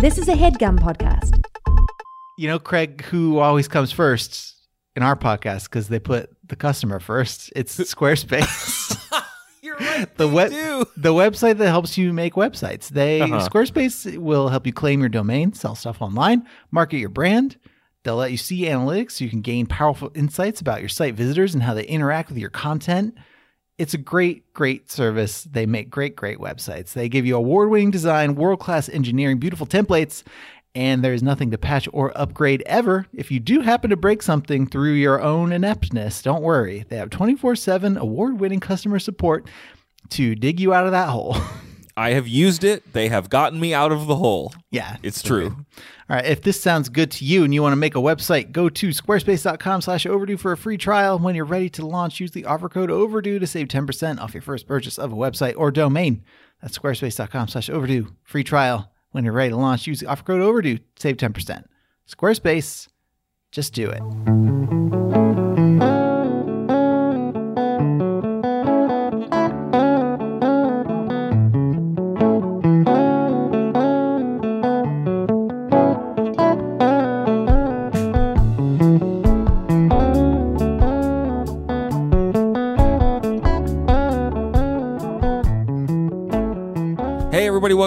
This is a headgum podcast. You know, Craig, who always comes first in our podcast because they put the customer first. It's Squarespace. You're right. the web, do. the website that helps you make websites. They Uh-huh. Squarespace will help you claim your domain, sell stuff online, market your brand. They'll let you see analytics so you can gain powerful insights about your site visitors and how they interact with your content. It's a great, great service. They make great, great websites. They give you award winning design, world class engineering, beautiful templates, and there's nothing to patch or upgrade ever. If you do happen to break something through your own ineptness, don't worry. They have 24 7 award winning customer support to dig you out of that hole. I have used it. They have gotten me out of the hole. yeah, It's true. All right, if this sounds good to you and you want to make a website, go to squarespace.com slash overdue for a free trial. When you're ready to launch, use the offer code overdue to save 10% off your first purchase of a website or domain. That's squarespace.com slash overdue. Free trial. When you're ready to launch, use the offer code overdue to save 10%. Squarespace, just do it.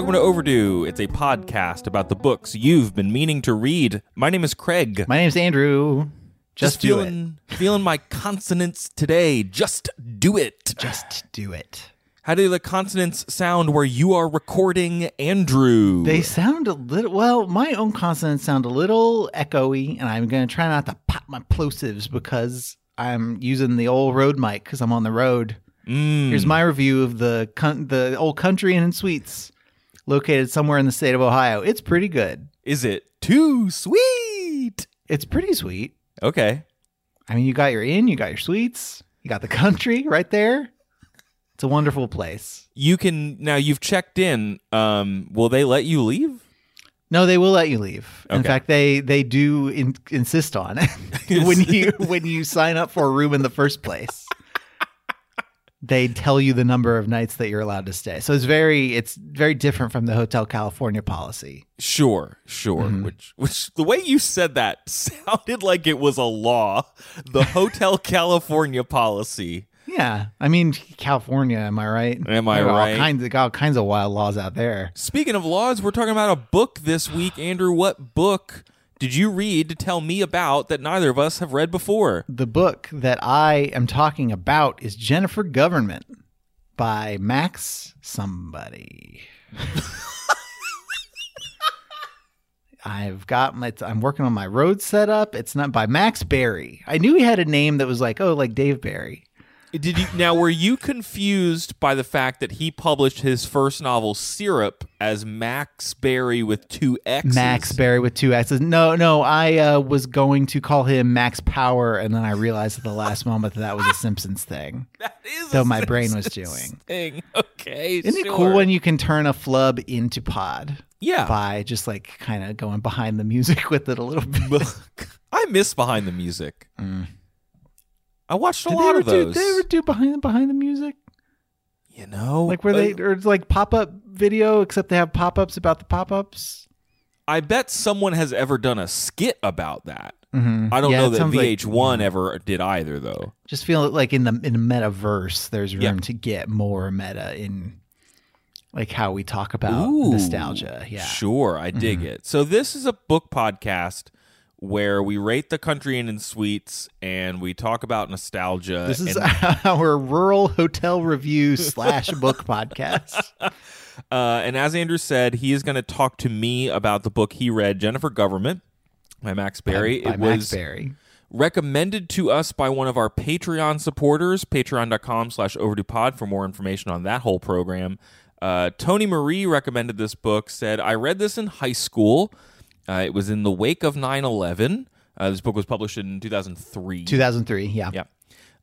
Welcome to Overdue. It's a podcast about the books you've been meaning to read. My name is Craig. My name's Andrew. Just, do it. feeling, feeling my consonants today. Just do it. Just do it. How do the consonants sound where you are recording, Andrew? They sound a little, well, my own consonants sound a little echoey, and I'm going to try not to pop my plosives because I'm using the old road mic because I'm on the road. Mm. Here's my review of the con- the old country and suites located somewhere in the state of Ohio. It's pretty good. Is it too sweet? It's pretty sweet. Okay. I mean, you got your inn, you got your suites, you got the country right there. It's a wonderful place. You can now you've checked in. Um, will they let you leave? No, they will let you leave. In fact, they they do in, insist on it when you when you sign up for a room in the first place. They tell you the number of nights that you're allowed to stay. So it's very it's very different from the Hotel California policy. Sure, sure. Mm-hmm. Which, which the way you said that sounded like it was a law. The Hotel California policy. Yeah, I mean California. Am I right? Am I right? All kinds, got all kinds of wild laws out there. Speaking of laws, we're talking about a book this week. Andrew, what book did you read to tell me about that neither of us have read before? The book that I am talking about is Jennifer Government by Max somebody. I've got my. I'm working on my road setup. It's not by Max Barry. I knew he had a name that was like, oh, like Dave Barry. Did you now were you confused by the fact that he published his first novel Syrup as Maxx Barry with two X's? Maxx Barry with two X's. No, no, I uh, was going to call him Max Power, and then I realized at the last moment that that was a Simpsons thing. That is So a my brain was Simpsons doing. thing. Okay, Isn't it cool when you can turn a flub into pod? Yeah. By just like kind of going behind the music with it a little bit. I miss behind the music. I watched a. Did they lot ever of do? those. Did they ever do behind behind the music? you know, Like where they uh, or it's like pop up video, except they have pop ups about the pop ups. I bet someone has ever done a skit about that. Mm-hmm. I don't Yeah, know it that sounds like- VH1 ever did either, though. Just feel like in the in the metaverse, there's room to get more meta in like how we talk about Ooh, nostalgia. Yeah. Mm-hmm. Sure, I dig it. So this is a book podcast where we rate the country inn and suites and we talk about nostalgia. This is and, our rural hotel review slash book podcast. uh, and as Andrew said, he is going to talk to me about the book he read, Jennifer Government, by Max Barry. by it Max was Barry. recommended to us by one of our Patreon supporters, patreon.com slash overduepod for more information on that whole program. Uh, Tony Marie recommended this book, said, I read this in high school. Uh, it was in the wake of 9 11. Uh, this book was published in 2003. 2003. Yeah. Yeah.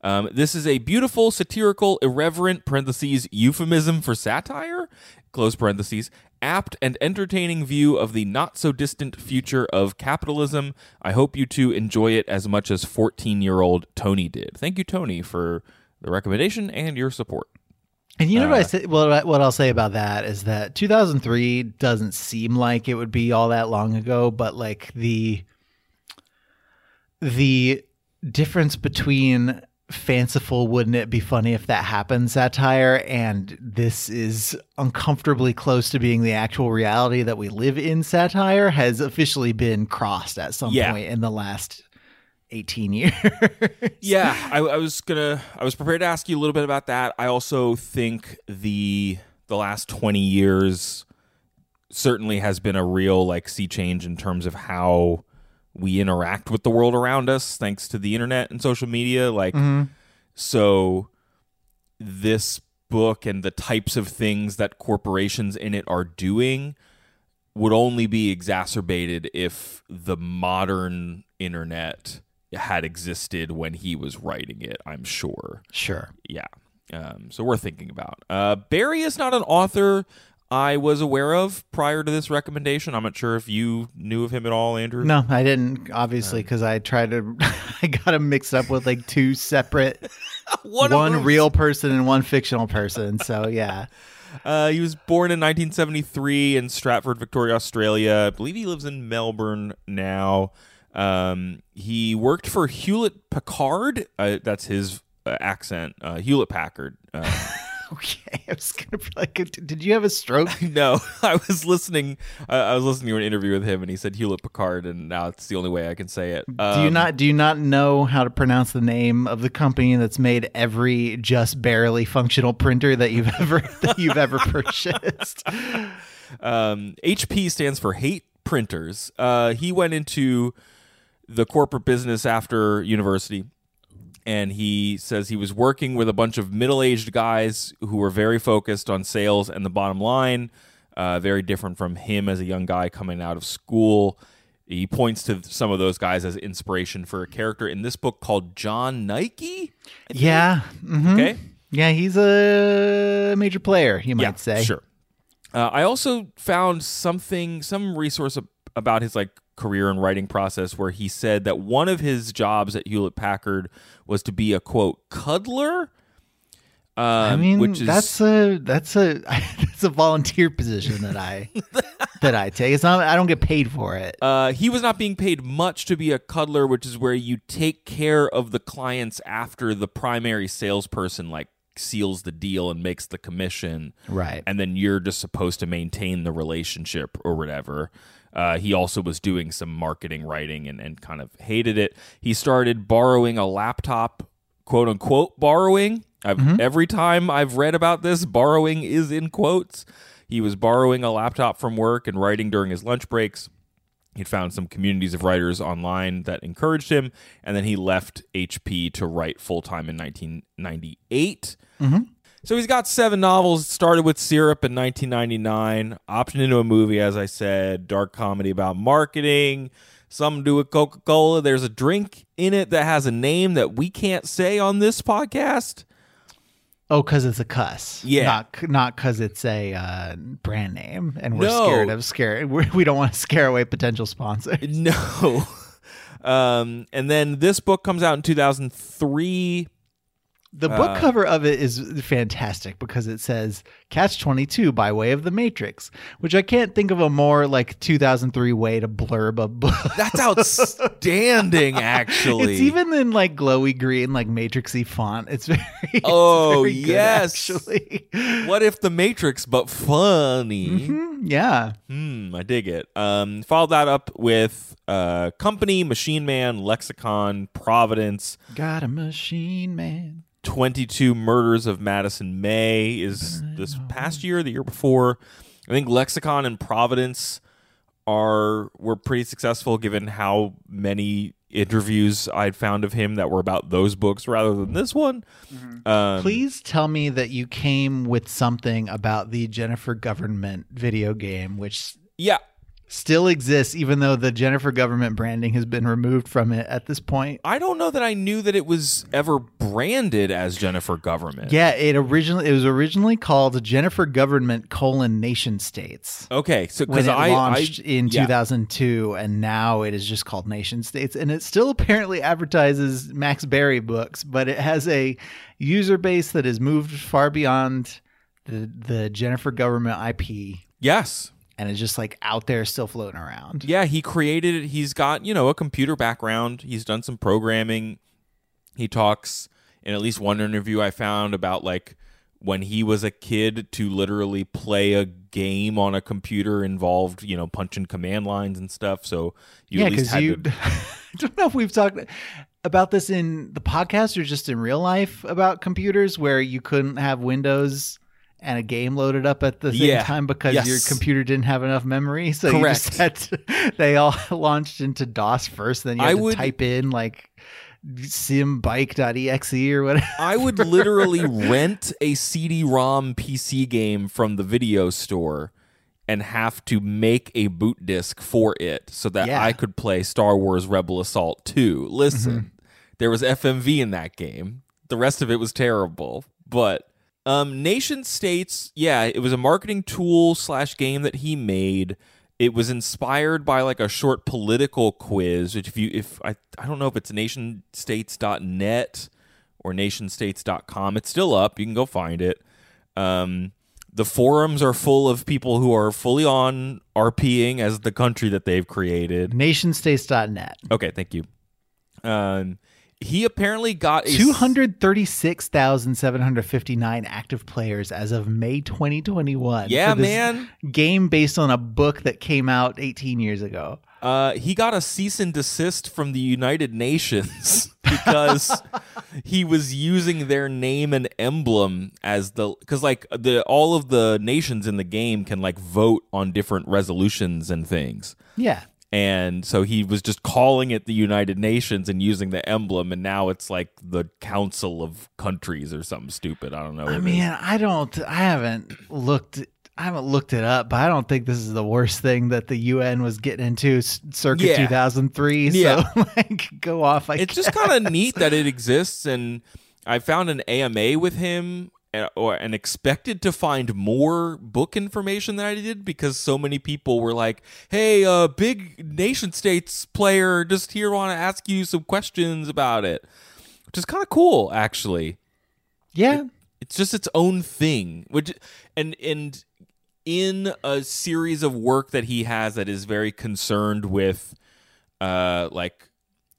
Um, this is a beautiful, satirical, irreverent parentheses euphemism for satire close parentheses apt and entertaining view of the not so distant future of capitalism. I hope you two enjoy it as much as 14 year old Tony did. Thank you, Tony, for the recommendation and your support. And you know what I Uh, say? Well, what I'll say about that is that 2003 doesn't seem like it would be all that long ago, but like the the difference between fanciful wouldn't it be funny if that happened satire and this is uncomfortably close to being the actual reality that we live in satire has officially been crossed at some Yeah. point in the last 18 years. Yeah, I, I was gonna. I was prepared to ask you a little bit about that. I also think the the last twenty years certainly has been a real like sea change in terms of how we interact with the world around us, thanks to the internet and social media. Like, mm-hmm. so this book and the types of things that corporations in it are doing would only be exacerbated if the modern internet had existed when he was writing it, I'm sure. sure. Yeah. Um, so we're thinking about. Uh, Barry is not an author I was aware of prior to this recommendation. I'm not sure if you knew of him at all, Andrew. No, I didn't, obviously, because I tried to, I got him mixed up with like two separate, One one real person and one fictional person. So, yeah. Uh, he was born in 1973 in Stratford, Victoria, Australia. I believe he lives in Melbourne now. Um, he worked for Hewlett Packard. Uh, that's his uh, accent. Uh, Hewlett Packard. Uh, Okay. I was going to be like, did you have a stroke? no, I was listening. Uh, I was listening to an interview with him, and he said Hewlett Packard, and now it's the only way I can say it. do you Um, not do you not know how to pronounce the name of the company that's made every just barely functional printer that you've ever that you've ever purchased? Um, HP stands for Hate Printers. Uh, he went into the corporate business after university, and he says he was working with a bunch of middle-aged guys who were very focused on sales and the bottom line. Uh, very different from him as a young guy coming out of school. He points to some of those guys as inspiration for a character in this book called John Nike. Yeah. mhm. Okay. Yeah, he's a major player, you might yeah, say. Sure. Uh, I also found something, some resource about his like career and writing process where he said that one of his jobs at Hewlett Packard was to be a quote cuddler. Um, I mean, which is that's a that's a that's a volunteer position that I that I take. It's not. I don't get paid for it. Uh, he was not being paid much to be a cuddler, which is where you take care of the clients after the primary salesperson like seals the deal and makes the commission. Right. And then you're just supposed to maintain the relationship or whatever. Uh, he also was doing some marketing writing and, and kind of hated it. He started borrowing a laptop, quote unquote, borrowing. I've, Every time I've read about this, borrowing is in quotes. He was borrowing a laptop from work and writing during his lunch breaks. He'd found some communities of writers online that encouraged him, and then he left HP to write full time in 1998. So he's got seven novels. Started with Syrup in 1999, optioned into a movie, as I said, dark comedy about marketing. Some do with Coca Cola. There's a drink in it that has a name that we can't say on this podcast. Oh, because it's a cuss. Yeah. Not not because it's a uh, brand name, and we're No. scared of scare. We're, we don't want to scare away potential sponsors. No. Um, and then this book comes out in 2003. The Uh, book cover of it is fantastic because it says Catch 22 by way of the Matrix, which I can't think of a more like 2003 way to blurb a book. That's outstanding, actually. It's even in like glowy green, like matrixy font. It's very it's Oh, very good, yes. actually. what if the Matrix, but funny? Hmm, yeah. Hmm, I dig it. Um, followed that up with uh, Company, Machine Man, Lexicon, Providence, Got a machine man. 22 Murders of Madison May is this past year, the year before. I think Lexicon and Providence are were pretty successful given how many interviews I'd found of him that were about those books rather than this one. Um, Please tell me that you came with something about the Jennifer Government video game, which yeah, still exists, even though the Jennifer Government branding has been removed from it at this point. I don't know that I knew that it was ever branded as Jennifer Government. Yeah, it originally it was originally called Jennifer Government colon Nation States Okay, so because it I launched I, in yeah. 2002, and now it is just called Nation States, and it still apparently advertises Max Barry books, but it has a user base that has moved far beyond the the Jennifer government IP Yes. And it's just like out there still floating around. Yeah, he created it. He's got, you know, a computer background. He's done some programming. He talks in at least one interview I found about like when he was a kid to literally play a game on a computer involved, you know, punching command lines and stuff. So you yeah, at least had you. to I don't know if we've talked about this in the podcast or just in real life about computers where you couldn't have Windows and a game loaded up at the same Yeah. time because Yes. your computer didn't have enough memory. So you just had to, they all launched into DOS first. Then you had I to would- type in like simbike.exe or whatever. I would literally rent a CD-ROM PC game from the video store and have to make a boot disk for it so that Yeah. I could play Star Wars Rebel Assault 2. Listen, mm-hmm. there was FMV in that game. The rest of it was terrible. But um, Nation States, yeah, it was a marketing tool slash game that he made. It was inspired by like a short political quiz, which if you if I I don't know if it's nationstates.net or nationstates.com. It's still up. You can go find it. Um, the forums are full of people who are fully on RPing as the country that they've created. Nationstates.net. Okay, thank you. Um, he apparently got a 236,759 active players as of May 2021. Yeah, man. Game based on a book that came out 18 years ago. Uh, he got a cease and desist from the United Nations because he was using their name and emblem as the because like the all of the nations in the game can like vote on different resolutions and things. Yeah. And so he was just calling it the United Nations and using the emblem, and now it's like the Council of Countries or something stupid. I don't know. I is. mean, I don't, I haven't looked. I haven't looked it up, but I don't think this is the worst thing that the UN was getting into circa Yeah. 2003. Yeah. Like, go off. I it's just kind of neat that it exists and i found an ama with him or and expected to find more book information than i did because so many people were like hey uh big nation states player just here want to ask you some questions about it which is kind of cool actually yeah. it's just its own thing which and and in a series of work that he has that is very concerned with uh like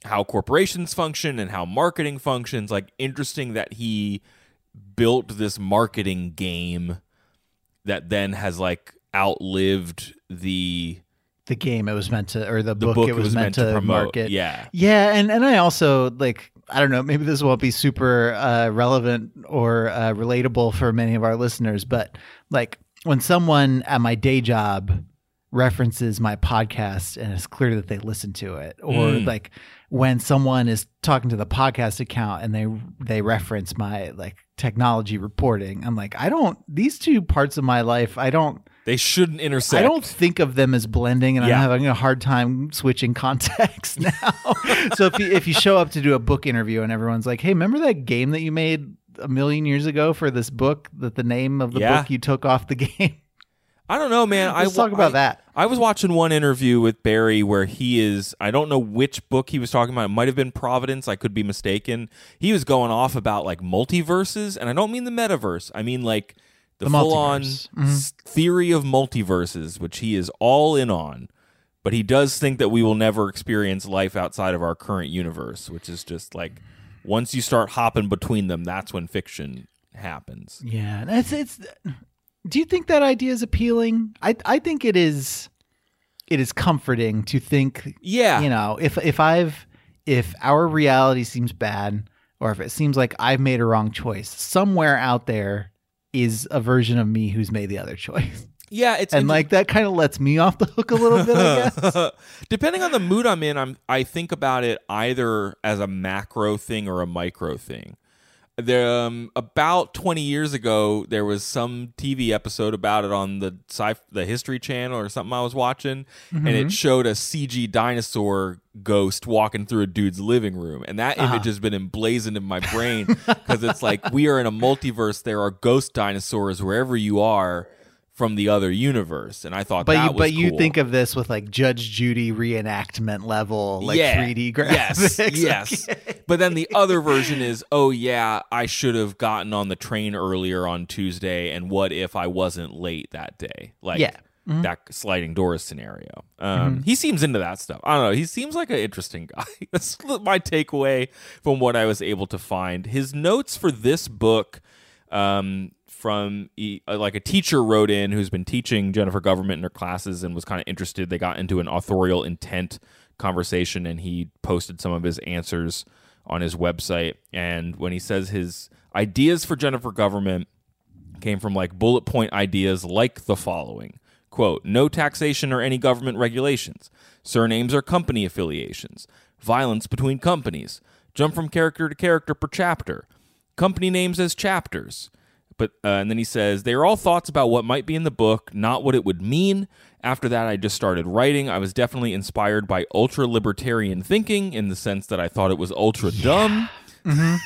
how corporations function and how marketing functions like interesting that he built this marketing game that then has like outlived the The game it was meant to, or the, the book, book it was, meant, to, promote market. yeah Yeah, and and I also like I don't know, maybe this won't be super uh, relevant or uh, relatable for many of our listeners, but like when someone at my day job references my podcast and it's clear that they listen to it, or Mm. like when someone is talking to the podcast account and they they reference my like technology reporting, I'm like, I don't these two parts of my life, I don't they shouldn't intersect I don't think of them as blending, and Yeah. I'm having a hard time switching context now. so if you if you show up to do a book interview and everyone's like, "Hey, remember that game that you made a million years ago for this book? That the name of the Yeah. book you took off the game." I don't know, man. Let's I talk about I- that. I was watching one interview with Barry where he is. I don't know which book he was talking about. It might have been Providence. I could be mistaken. He was going off about like multiverses, and I don't mean the metaverse. I mean like the, The full-on. Mm-hmm. theory of multiverses, which he is all in on. But he does think that we will never experience life outside of our current universe, which is just like once you start hopping between them, that's when fiction happens. Yeah, it's it's. Do you think that idea is appealing? I I think it is. It is comforting to think Yeah. you know if if i've if our reality seems bad or if it seems like i've made a wrong choice somewhere out there is a version of me who's made the other choice Yeah, it's and like that kind of lets me off the hook a little bit i guess Depending on the mood I'm in, I'm I think about it either as a macro thing or a micro thing. There, um, about 20 years ago, there was some TV episode about it on the sci- the History Channel or something I was watching, and it showed a CG dinosaur ghost walking through a dude's living room, and that image has been emblazoned in my brain because it's like we are in a multiverse. There are ghost dinosaurs wherever you are from the other universe, and I thought but that you was but you think of this with like judge judy reenactment level like Yeah. 3d Yes, graphics yes. Okay. but then the other version is, oh yeah, I should have gotten on the train earlier on Tuesday, and what if I wasn't late that day? Like Yeah. that sliding doors scenario. Um, He seems into that stuff. I don't know. He seems like an interesting guy. That's my takeaway from what I was able to find. His notes for this book. Um, from uh, like a teacher wrote in who's been teaching Jennifer Government in her classes and was kind of interested. They got into an authorial intent conversation, and he posted some of his answers on his website. And when he says his ideas for Jennifer Government came from like bullet point ideas like the following. Quote no taxation or any government regulations. Surnames or company affiliations. Violence between companies. Jump from character to character per chapter. Company names as chapters but uh, and then he says they are all thoughts about what might be in the book not what it would mean. After that i just started writing. I was definitely inspired by ultra libertarian thinking in the sense that i thought it was ultra dumb.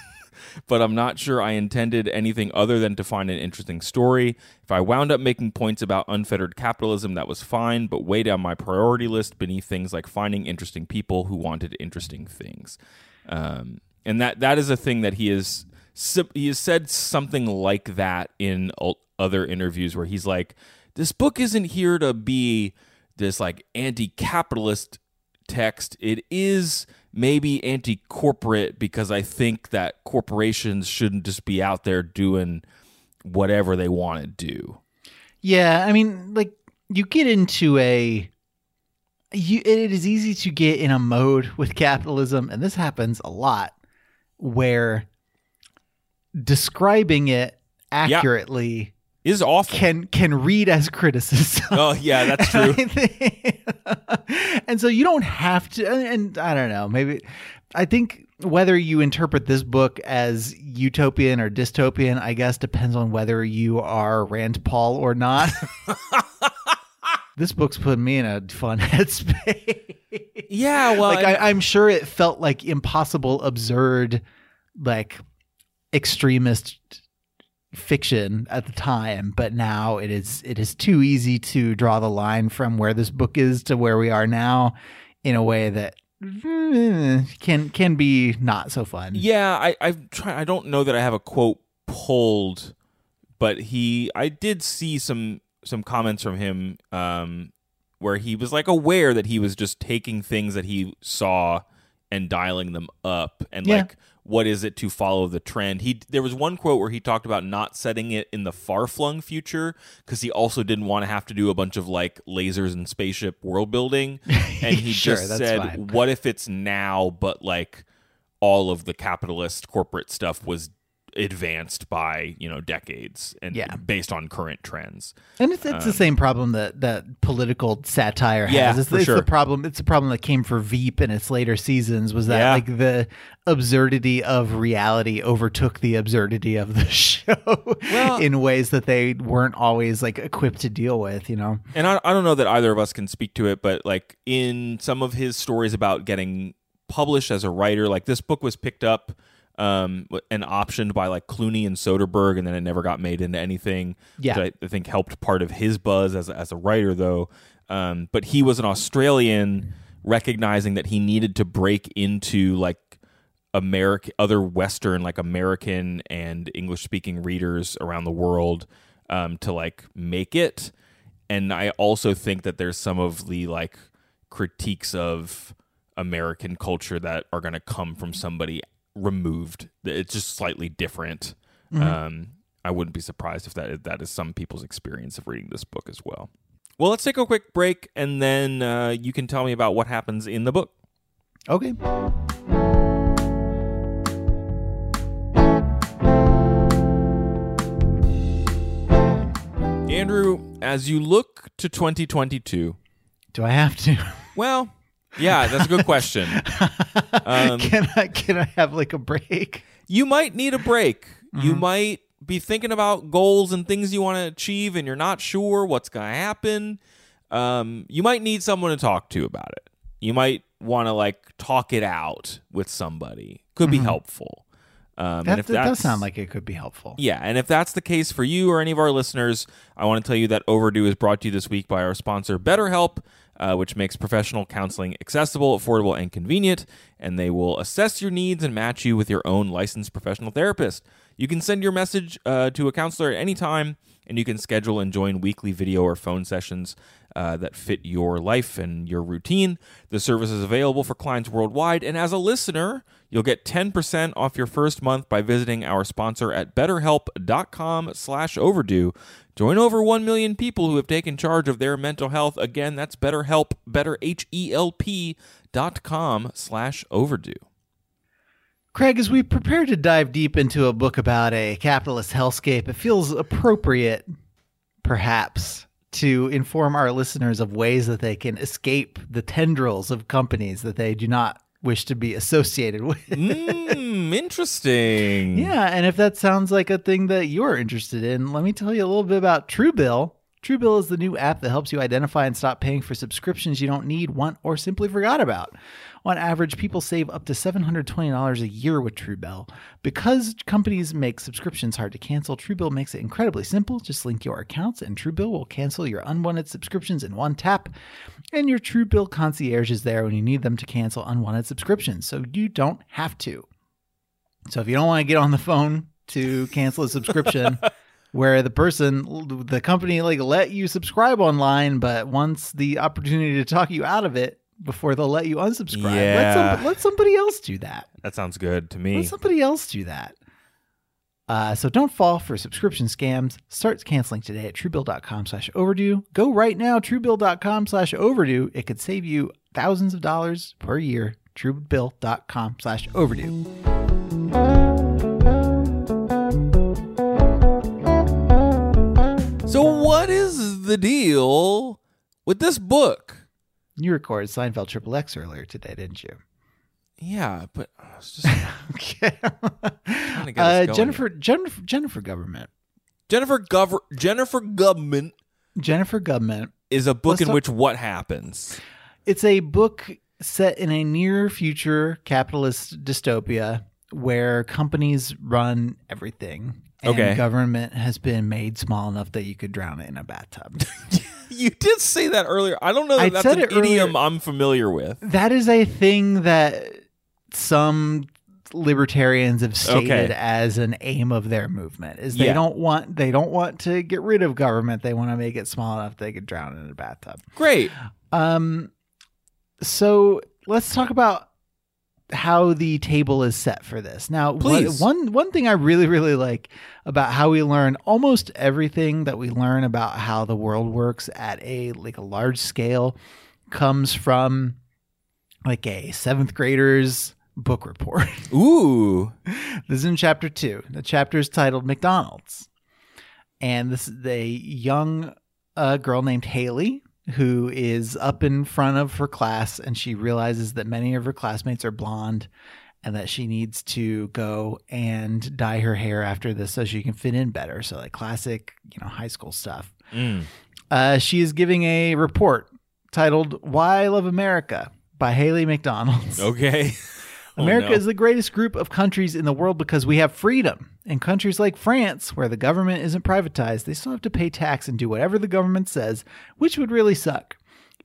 But I'm not sure I intended anything other than to find an interesting story. If I wound up making points about unfettered capitalism, that was fine, but way down my priority list beneath things like finding interesting people who wanted interesting things. Um, and that that is a thing that he is he has said something like that in other interviews where he's like, "This book isn't here to be this like anti-capitalist text. It is maybe anti corporate because I think that corporations shouldn't just be out there doing whatever they want to do. Yeah, I mean, like you get into a you it is easy to get in a mode with capitalism and this happens a lot where describing it accurately Is awful. can can read as criticism. oh yeah, that's true. I think- and so you don't have to and I don't know, maybe I think whether you interpret this book as utopian or dystopian, I guess depends on whether you are Rand Paul or not. this book's putting me in a fun headspace. yeah, well, like I, I'm sure it felt like impossible, absurd, like extremist fiction at the time, but now it is it is too easy to draw the line from where this book is to where we are now in a way that eh, can can be not so fun. Yeah, I I try. I don't know that I have a quote pulled, but he. I did see some some comments from him um, where he was like aware that he was just taking things that he saw and dialing them up, and Yeah. like what is it to follow the trend. He there was one quote where he talked about not setting it in the far flung future because he also didn't want to have to do a bunch of like lasers and spaceship world building, and he Sure, just said fine. what if it's now but like all of the capitalist corporate stuff was advanced by you know decades and Yeah. based on current trends And it's, it's the same problem that, that political satire Um, Yeah, has. It's, for it's sure. the problem. It's a problem that came for Veep in its later seasons. Was that Yeah. like the absurdity of reality overtook the absurdity of the show Well- in ways that they weren't always like equipped to deal with. You know? and I, I don't know that either of us can speak to it but like in some of his stories about getting published as a writer like this book was picked up um and optioned by like Clooney and Soderbergh and then it never got made into anything Yeah. I, I think helped part of his buzz as a, as a writer though um but he was an Australian recognizing that he needed to break into like American, other Western, like American and English speaking readers around the world um, to like make it. And I also think that there's some of the like critiques of American culture that are going to come from somebody removed. It's just slightly different. Um, I wouldn't be surprised if that that is some people's experience of reading this book as well. Well, let's take a quick break, and then uh, you can tell me about what happens in the book. Okay. Andrew, as you look to 2022, Do I have to? well, yeah, that's a good question. Um, can I can I have like a break? you might need a break. You might be thinking about goals and things you want to achieve, and you're not sure what's going to happen. Um, you might need someone to talk to about it. You might want to like talk it out with somebody. Could be helpful. Um, That, and if that does sound like it could be helpful. Yeah, and if that's the case for you or any of our listeners, I want to tell you that Overdue is brought to you this week by our sponsor, BetterHelp. Uh, which makes professional counseling accessible, affordable, and convenient. And they will assess your needs and match you with your own licensed professional therapist. You can send your message uh, to a counselor at any time, and you can schedule and join weekly video or phone sessions uh, that fit your life and your routine. The service is available for clients worldwide, and as a listener, you'll get 10% off your first month by visiting our sponsor at betterhelp.com slash overdue. Join over 1 million people who have taken charge of their mental health. Again, that's betterhelp, better dot com slash overdue. Craig, as we prepare to dive deep into a book about a capitalist hellscape, it feels appropriate, perhaps, to inform our listeners of ways that they can escape the tendrils of companies that they do not wish to be associated with. mm, interesting. Yeah, and if that sounds like a thing that you're interested in, let me tell you a little bit about Truebill. Truebill is the new app that helps you identify and stop paying for subscriptions you don't need, want, or simply forgot about. On average, people save up to $720 a year with Truebill. Because companies make subscriptions hard to cancel, Truebill makes it incredibly simple. Just link your accounts, and Truebill will cancel your unwanted subscriptions in one tap. And your Truebill concierge is there when you need them to cancel unwanted subscriptions, so you don't have to. So if you don't want to get on the phone to cancel a subscription, where the person, the company, like let you subscribe online, but wants the opportunity to talk you out of it before they'll let you unsubscribe. Let, Yeah. some, let somebody else do that. That sounds good to me. Let somebody else do that. Uh, so don't fall for subscription scams. Start canceling today at truebill.com slash overdue. Go right now, truebill.com slash overdue. It could save you thousands of dollars per year. truebill.com slash overdue. The deal with this book? You recorded Seinfeld Triple X earlier today, didn't you? Yeah, but I was just Okay. to get us uh, Jennifer, Jennifer, Jennifer Government. Jennifer Gover- Jennifer Gubman Jennifer Government. is a book Let's in talk- which what happens? It's a book set in a near future capitalist dystopia where companies run everything. And Okay. government has been made small enough that you could drown it in a bathtub. You did say that earlier. I don't know that I that's an it earlier. idiom I'm familiar with. that is a thing that some libertarians have stated Okay. as an aim of their movement is they Yeah. don't want they don't want to get rid of government they want to make it small enough they could drown it in a bathtub Great. um so let's talk about how the table is set for this now Please. one one thing i really really like about how we learn almost everything that we learn about how the world works at a like a large scale comes from like a seventh grader's book report Ooh. this is in chapter two. The chapter is titled McDonald's. And this is a young uh, girl named Hayley who is up in front of her class and she realizes that many of her classmates are blonde and that she needs to go and dye her hair after this so she can fit in better. So, like classic, you know, high school stuff. Mm. Uh, she is giving a report titled Why I Love America by Hayley McDonald's. Okay. Oh, America no. is the greatest group of countries in the world because we have freedom. In countries like France, where the government isn't privatized, they still have to pay tax and do whatever the government says, which would really suck.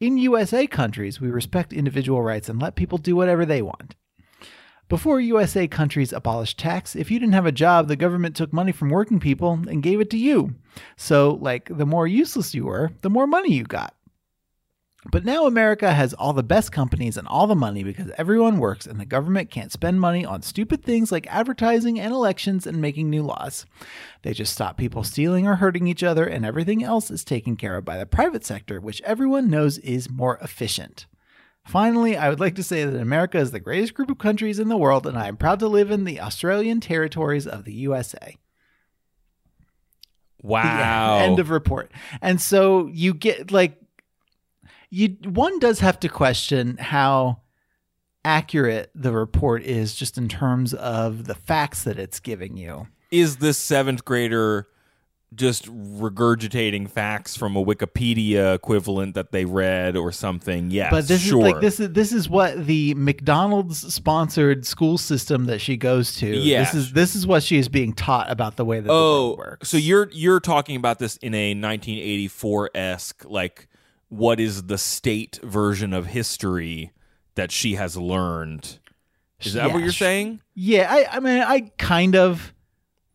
In USA countries, we respect individual rights and let people do whatever they want. Before USA countries abolished tax, if you didn't have a job, the government took money from working people and gave it to you. So, like, the more useless you were, the more money you got. But now America has all the best companies and all the money because everyone works and the government can't spend money on stupid things like advertising and elections and making new laws. They just stop people stealing or hurting each other and everything else is taken care of by the private sector, which everyone knows is more efficient. Finally, I would like to say that America is the greatest group of countries in the world and I am proud to live in the Australian territories of the USA. Wow. End of report. And so you get like you one does have to question how accurate the report is just in terms of the facts that it's giving you. is this seventh grader just regurgitating facts from a Wikipedia equivalent that they read or something? Yes, but this sure. is like this is this is what the McDonald's sponsored school system that she goes to. Yeah. This is this is what she is being taught about the way that the Oh, world works. so you're you're talking about this in a 1984 esque like what is the state version of history that she has learned. Is that Yeah, what you're saying? Yeah, I, I mean, I kind of,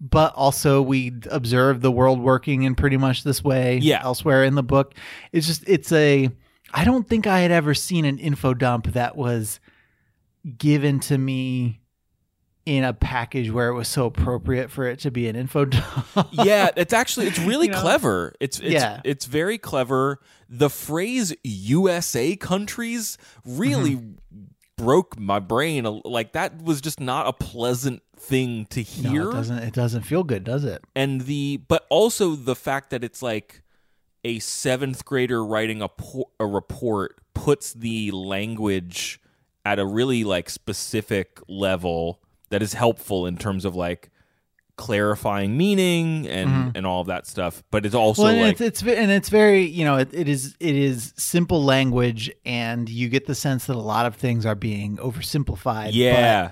but also we observe the world working in pretty much this way. Yeah. elsewhere in the book, it's just it's a. I don't think I had ever seen an info dump that was given to me in a package where it was so appropriate for it to be an info dump. yeah, it's actually it's really You know? clever. It's it's Yeah. it's very clever. The phrase USA countries really Mm-hmm. broke my brain. Like that was just not a pleasant thing to No, hear. it doesn't. It doesn't feel good, does it? and the but also the fact that it's like a seventh grader writing a a report puts the language at a really like specific level that is helpful in terms of like clarifying meaning and and all of that stuff but it's also Mm-hmm. well, and like it's, it's and it's very you know it, it is it is simple language, and you get the sense that a lot of things are being oversimplified. yeah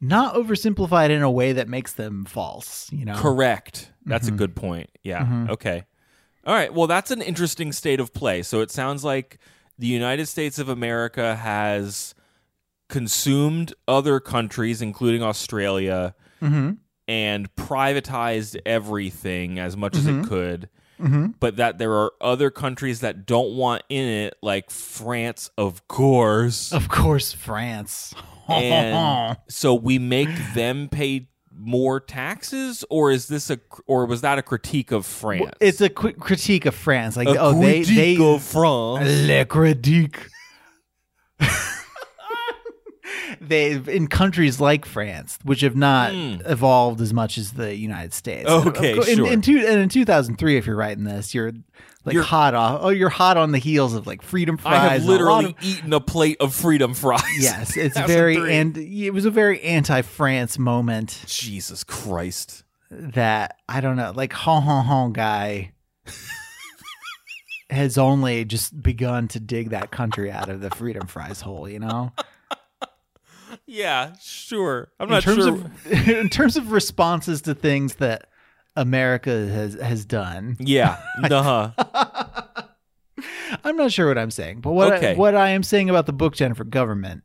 not oversimplified in a way that makes them false. You know, correct that's Mm-hmm. a good point yeah okay all right well that's an interesting state of play so it sounds like the united states of america has consumed other countries including australia Mm-hmm. and privatized everything as much as Mm-hmm. it could but that there are other countries that don't want in it like france of course Of course, France. and so we make them pay more taxes or is this a or was that a critique of france it's a quick critique of France. Like, a oh, they they of france Le critique. They in countries like France, which have not hmm. evolved as much as the United States. Okay, course- in, sure. in, two, and in 2003, if you're writing this, you're like You're- hot off. Oh, you're hot on the heels of like freedom fries. i have and a literally of- eaten a plate of freedom fries yes, it's very and it was a very anti-France moment jesus christ that I don't know, like hon hon hon guy has only just begun to dig that country out of the freedom fries hole, you know? Yeah sure i'm In not terms sure of in terms of responses to things that America has has done. yeah uh-huh I'm not sure what I'm saying, but what Okay. I, what I am saying about the book Jennifer government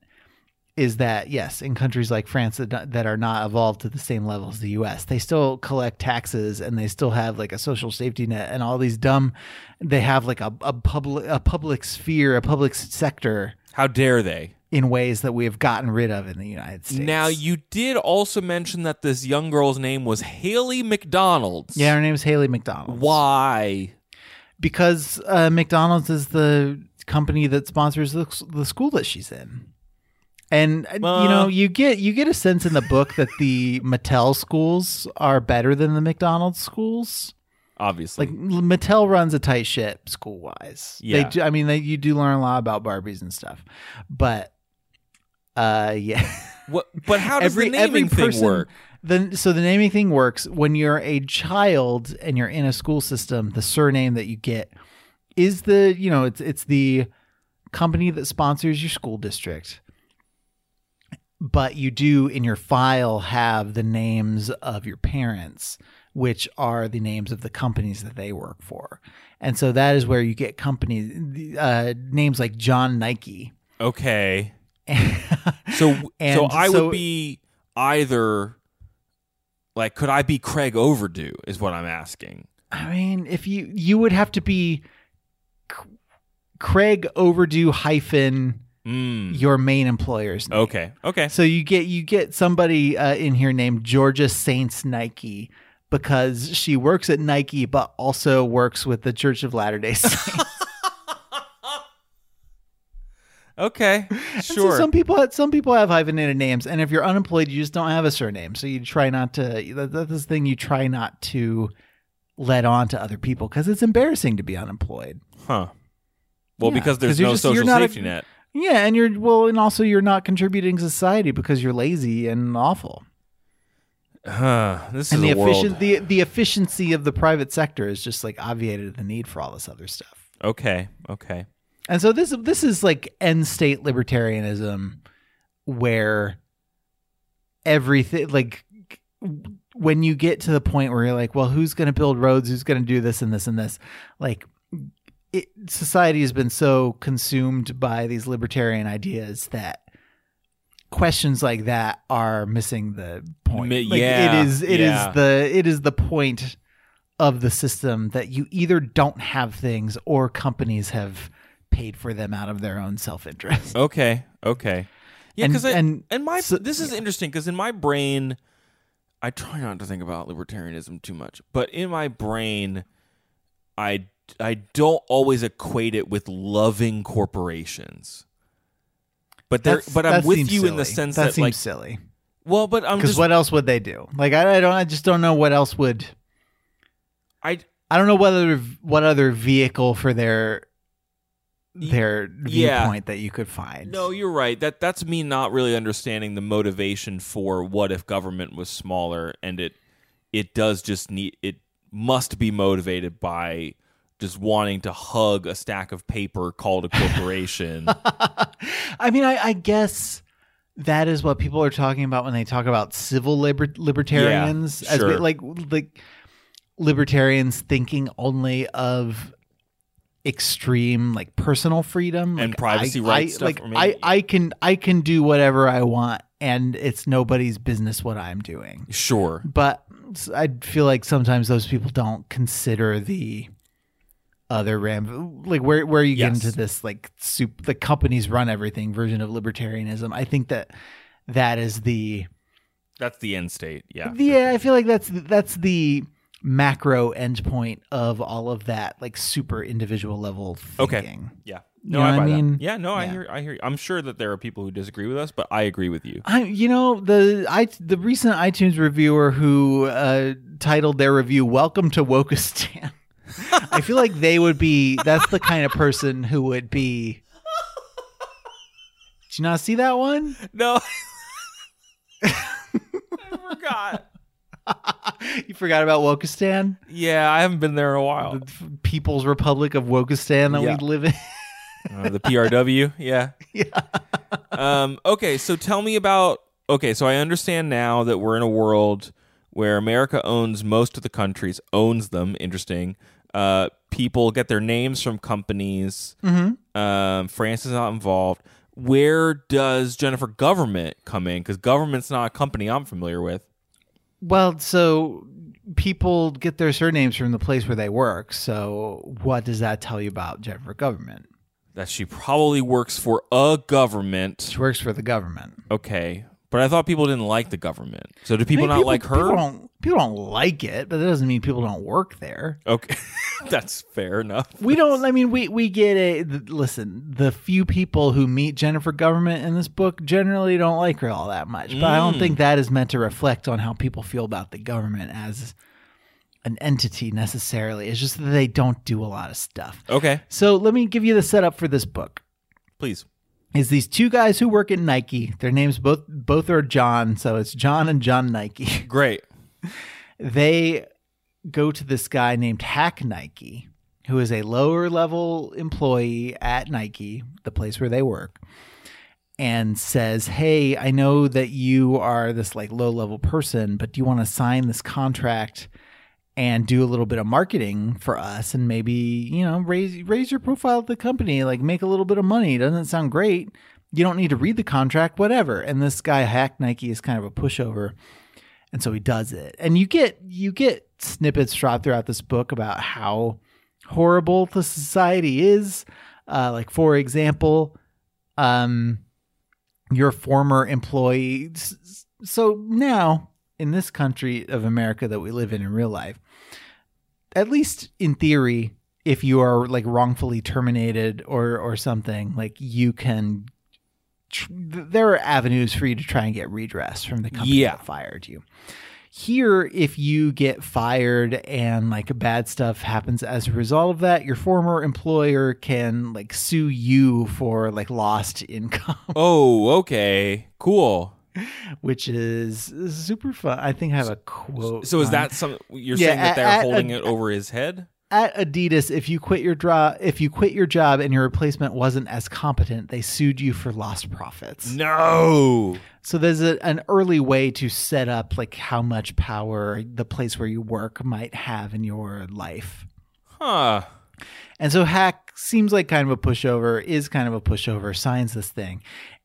is that yes, in countries like France that, that are not evolved to the same level as the U.S., they still collect taxes and they still have like a social safety net and all these dumb. They have like a, a public a public sphere, a public sector how dare they in ways that we have gotten rid of in the United States. now you did also mention that this young girl's name was hayley mcdonald's yeah, her name is Hayley McDonald. why Because uh, McDonald's is the company that sponsors the, the school that she's in. And uh, you Uh. know, you get you get a sense in the book that the Mattel schools are better than the McDonald's schools. obviously Like Mattel runs a tight ship school wise. Yeah. They do, I mean, they, you do learn a lot about Barbies and stuff, but uh, yeah. what but how does the naming thing work The, so the naming thing works when you're a child and you're in a school system. The surname that you get is the you know it's it's the company that sponsors your school district. But you do in your file have the names of your parents, which are the names of the companies that they work for, and so that is where you get companies uh, names like John Nike. Okay. So so I so- would be either like could I be Craig Overdue is what I'm asking. I mean, if you you would have to be C- Craig Overdue hyphen Mm. your main employer's name. Okay. Okay. So you get you get somebody uh, in here named Georgia Saints Nike because she works at Nike but also works with the Church of Latter Day Saints. Okay. And so Sure. some people some people have hyphenated names, and if you're unemployed, you just don't have a surname. So you try not to. that- That's the thing. You try not to let on to other people because it's embarrassing to be unemployed. huh. Well, Yeah, because there's no just- social not a- safety net. Yeah, and you're well, and also you're not contributing to society because you're lazy and awful. Huh. This And is the efficient the the efficiency of the private sector is just like obviated the need for all this other stuff. Okay. Okay. And so this this is like end state libertarianism where everything like when you get to the point where you're like, well, who's going to build roads? Who's going to do this and this and this? Like it, society has been so consumed by these libertarian ideas that questions like that are missing the point. Like, yeah, it is it is yeah. the it is the point of the system that you either don't have things or companies have paid for them out of their own self-interest. Okay. Okay. Yeah, because and and my so- this is interesting because in my brain, I try not to think about libertarianism too much, but in my brain, I I don't always equate it with loving corporations. But there, but I'm with you in the sense that, that, seems like, silly. well, but I'm Because what else would they do? Like I, I don't I just don't know what else would I I don't know whether what other vehicle for their their yeah. viewpoint that you could find. No, you're right. That that's me not really understanding the motivation for what if government was smaller and it it does just need it must be motivated by just wanting to hug a stack of paper called a corporation. I mean, I, I guess that is what people are talking about when they talk about civil liber- libertarians, Yeah, as sure. like like libertarians thinking only of extreme like personal freedom And Like, privacy I, rights I, stuff, like I, I can I can do whatever I want and it's nobody's business what I'm doing. sure. but I feel like sometimes those people don't consider the other ram like where where you get into this like soup the companies run everything version of libertarianism. I think that that is the That's the end state. Yeah. yeah. I feel like that's that's the macro endpoint of all of that like super individual level Okay. thinking. Yeah. You No, know I I buy that. mean? Yeah, no, I Yeah. hear I hear I'm sure that there are people who disagree with us, but I agree with you. I, you know, the I the recent iTunes reviewer who uh, titled their review "Welcome to Wokistan." I feel like they would be. That's the kind of person who would be. Did you not see that one? No. I forgot. you forgot about Wokistan, Yeah, I haven't been there in a while. the People's Republic of Wokistan that Yeah. we live in. Uh, the PRW, yeah. yeah. Um, okay, so tell me about. Okay, so I understand now that we're in a world where America owns most of the countries, owns them. Interesting. Uh, people get their names from companies. Mm-hmm. Um, France is not involved. Where does Jennifer Government come in? Because government's not a company I'm familiar with. Well, so people get their surnames from the place where they work. So what does that tell you about Jennifer Government? That she probably works for a government. She works for the government. Okay, but I thought people didn't like the government. So do people I mean, not like her? People don't, people don't like it, but that doesn't mean people don't work there. Okay, that's fair enough. We don't. I mean, we we get a th- listen. The few people who meet Jennifer Government in this book generally don't like her all that much. But I don't Mm. think that is meant to reflect on how people feel about the government as an entity necessarily. It's just that they don't do a lot of stuff. Okay, So let me give you the setup for this book. please. Is these two guys who work at Nike? Their names both both are John, so it's John and John Nike. Great. they go to this guy named Hack Nike, who is a lower level employee at Nike, the place where they work, and says, Hey, I know that you are this like low level person, but do you want to sign this contract and do a little bit of marketing for us and maybe, you know, raise raise your profile at the company, like make a little bit of money. Doesn't sound great. You don't need to read the contract, whatever. And this guy Hack Nike is kind of a pushover and so he does it and you get you get snippets shot throughout this book about how horrible the society is uh, like for example um your former employee so now in this country of america that we live in in real life at least in theory if you are like wrongfully terminated or or something like you can tr- there are avenues for you to try and get redress from the company Yeah. that fired you here if you get fired and like bad stuff happens as a result of that your former employer can like sue you for like lost income Oh, okay. Cool. which is super fun i think i have a quote So is on- that some you're Yeah, saying that they're at- holding at- it over his head? at Adidas, if you quit your job, if you quit your job and your replacement wasn't as competent, they sued you for lost profits. No. So there's a, an early way to set up like how much power the place where you work might have in your life. Huh. And so Hack seems like kind of a pushover, is kind of a pushover, signs this thing.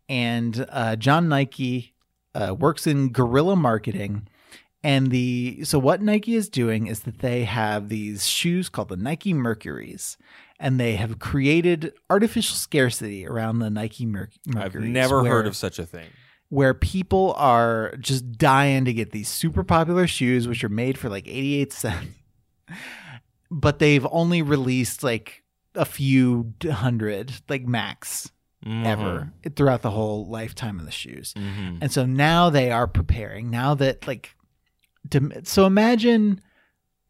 And uh, John Nike uh, works in guerrilla marketing. And the so what Nike is doing is that they have these shoes called the Nike Mercuries, and they have created artificial scarcity around the Nike Mer- I've never where- heard of such a thing. where people are just dying to get these super popular shoes, which are made for like 88 cents. But they've only released like a few hundred, like max, ever throughout the whole lifetime of the shoes. Mhm. And so now they are preparing. Now that like, to, so imagine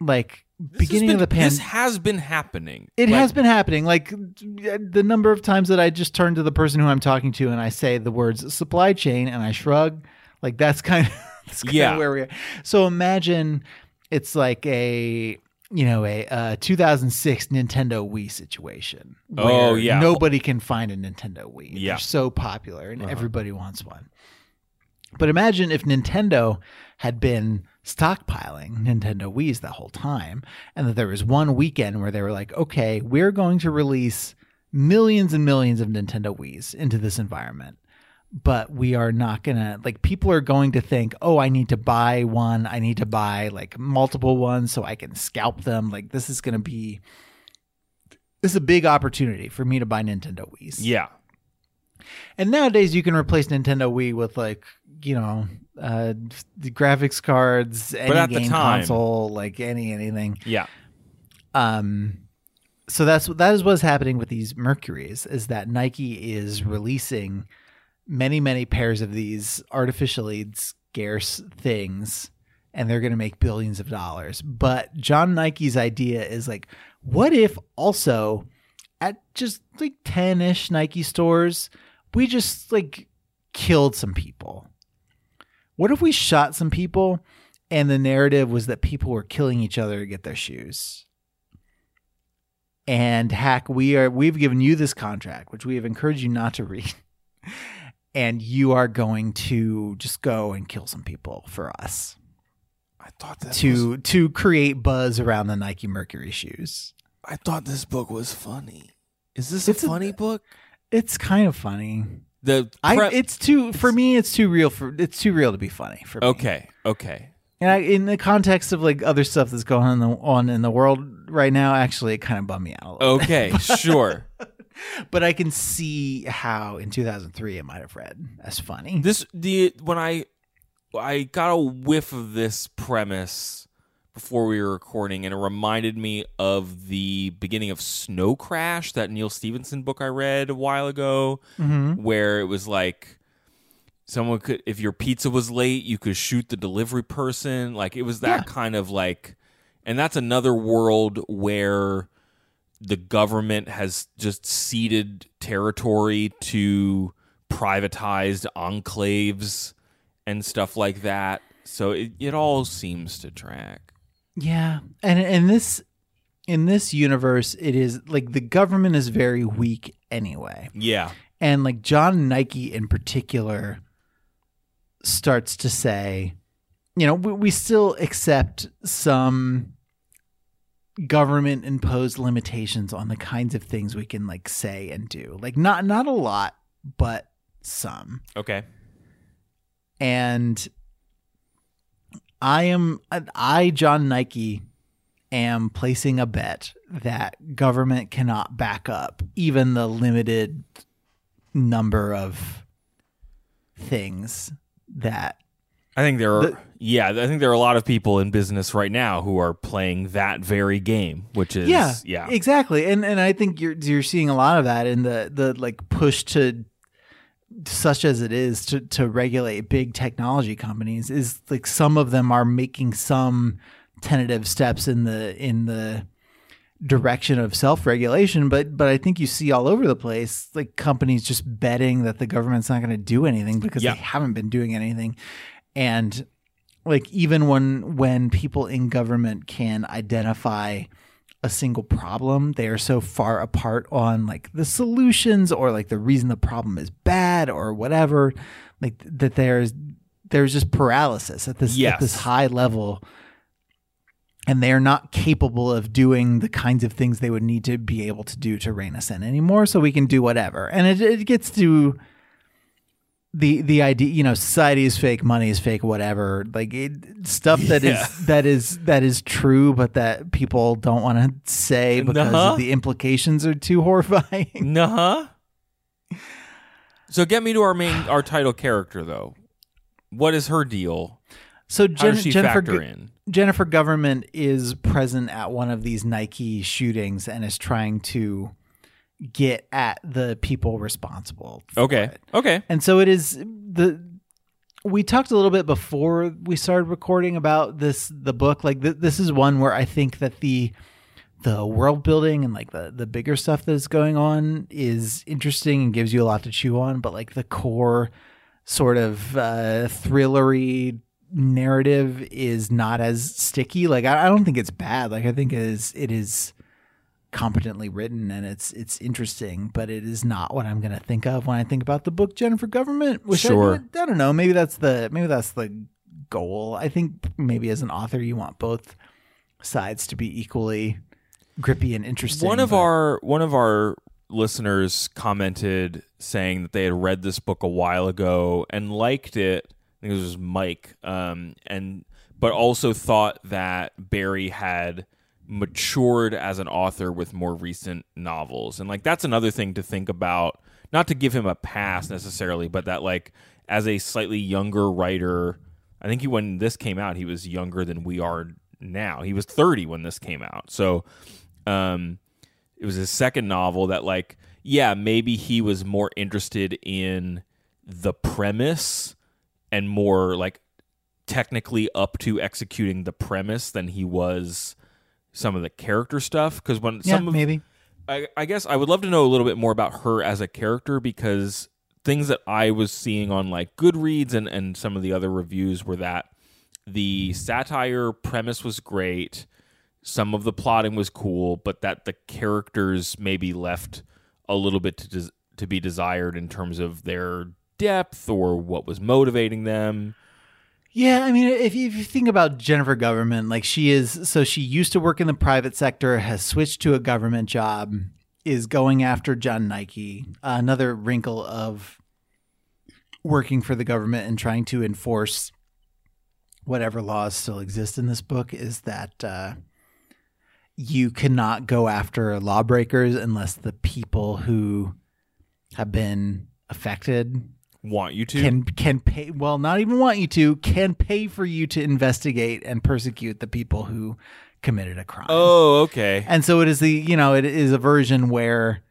like This beginning been- of the pandemic. This has been happening. It Like, has been happening. Like the number of times that I just turn to the person who I'm talking to and I say the words supply chain and I shrug, like that's kind of, that's kind Yeah. of where we are. So imagine it's like a you know a uh, 2006 Nintendo Wii situation. Oh, yeah. nobody can find a Nintendo Wii. Yeah. They're so popular and Uh-huh. everybody wants one. But imagine if Nintendo had been stockpiling Nintendo Wii's the whole time, and that there was one weekend where they were like, okay, we're going to release millions and millions of Nintendo Wii's into this environment. But we are not gonna like people are going to think, oh, I need to buy one. I need to buy like multiple ones so I can scalp them. Like this is gonna be this is a big opportunity for me to buy Nintendo Wii's. Yeah. And nowadays you can replace Nintendo Wii with like, you know, uh the graphics cards, any at the game time- console, like any anything. Yeah. Um so that's that is what's happening with these Mercuries is that Nike is releasing many many pairs of these artificially scarce things and they're going to make billions of dollars. But John Nike's idea is like what if also at just like 10ish Nike stores we just like killed some people? What if we shot some people and the narrative was that people were killing each other to get their shoes? And hack, we are we've given you this contract, which we have encouraged you not to read. And you are going to just go and kill some people for us I thought that was, to to create buzz around the Nike Mercury shoes. I thought this book was funny. Is this It's a a- funny book? It's kind of funny. The I it's too for me. It's too real for it's too real to be funny for me. okay. Okay. And I, in the context of like other stuff that's going on in the, on in the world right now, actually, it kind of bummed me out a little. Okay. sure. But I can see how in 2003 it might have read as funny. This the when I I got a whiff of this premise before we were recording, and it reminded me of the beginning of Snow Crash, that Neal Stephenson book I read a while ago, Mm-hmm. where it was like someone could if your pizza was late, you could shoot the delivery person. Like it was that Yeah. kind of like, and that's another world where the government has just ceded territory to privatized enclaves and stuff like that. So it, it all seems to track. Yeah, and in this in this universe, it is like the government is very weak anyway, Yeah. and like John Nike in particular starts to say, you know, we, we still accept some government imposed limitations on the kinds of things we can like say and do. Like not not a lot, but some. Okay. and I am I John Nike am placing a bet that government cannot back up even the limited number of things that I think there are The- yeah, I think there are a lot of people in business right now who are playing that very game, which is yeah yeah. exactly and and I think you're you're seeing a lot of that in the the like push to such as it is to to regulate big technology companies is like some of them are making some tentative steps in the in the direction of self-regulation but but I think you see all over the place like companies just betting that the government's not going to do anything because Yeah. they haven't been doing anything and like even when when people in government can identify a single problem they are so far apart on like the solutions or like the reason the problem is bad or whatever like that there's there's just paralysis at this at this high level and they are not capable of doing the kinds of things they would need to be able to do to rein us in anymore. So we can do whatever, and it, it gets to the the idea. You know, society is fake, money is fake, whatever. Like it, stuff that is Yeah. that is that is true, but that people don't want to say because Nuh-uh. the implications are too horrifying. Nuh-huh. So get me to our main, our title character though. What is her deal? So Jen, Jennifer? Jennifer Government is present at one of these Nike shootings and is trying to get at the people responsible. Okay. it. Okay. And so it is the we talked a little bit before we started recording about this the book like th- this is one where I think that the the world building and like the the bigger stuff that's going on is interesting and gives you a lot to chew on but like the core sort of uh thrillery narrative is not as sticky like I, I don't think it's bad like I think it is it is competently written and it's it's interesting, but it is not what I'm going to think of when I think about the book Jennifer Government. Which Sure. I, I don't know. Maybe that's the maybe that's the goal. I think maybe as an author, you want both sides to be equally grippy and interesting. One of but- our one of our listeners commented saying that they had read this book a while ago and liked it. I think it was Mike, um, and but also thought that Barry had matured as an author with more recent novels, and like that's another thing to think about. Not to give him a pass necessarily, but that like as a slightly younger writer, I think he when this came out, he was younger than we are now. He was 30 when this came out. So um it was his second novel that like yeah, maybe he was more interested in the premise and more like technically up to executing the premise than he was some of the character stuff because when yeah, some of maybe. I, I guess I would love to know a little bit more about her as a character because things that I was seeing on like Goodreads and, and some of the other reviews were that the satire premise was great, some of the plotting was cool, but that the characters maybe left a little bit to des- to be desired in terms of their depth or what was motivating them. Yeah, I mean, if you, if you think about Jennifer Government, like she is, so she used to work in the private sector, has switched to a government job, is going after John Nike. Uh, another wrinkle of working for the government and trying to enforce whatever laws still exist in this book is that uh, you cannot go after lawbreakers unless the people who have been affected Want you to? can can pay well not even want you to can pay for you to investigate and persecute the people who committed a crime oh, okay. and so it is the you know it is a version where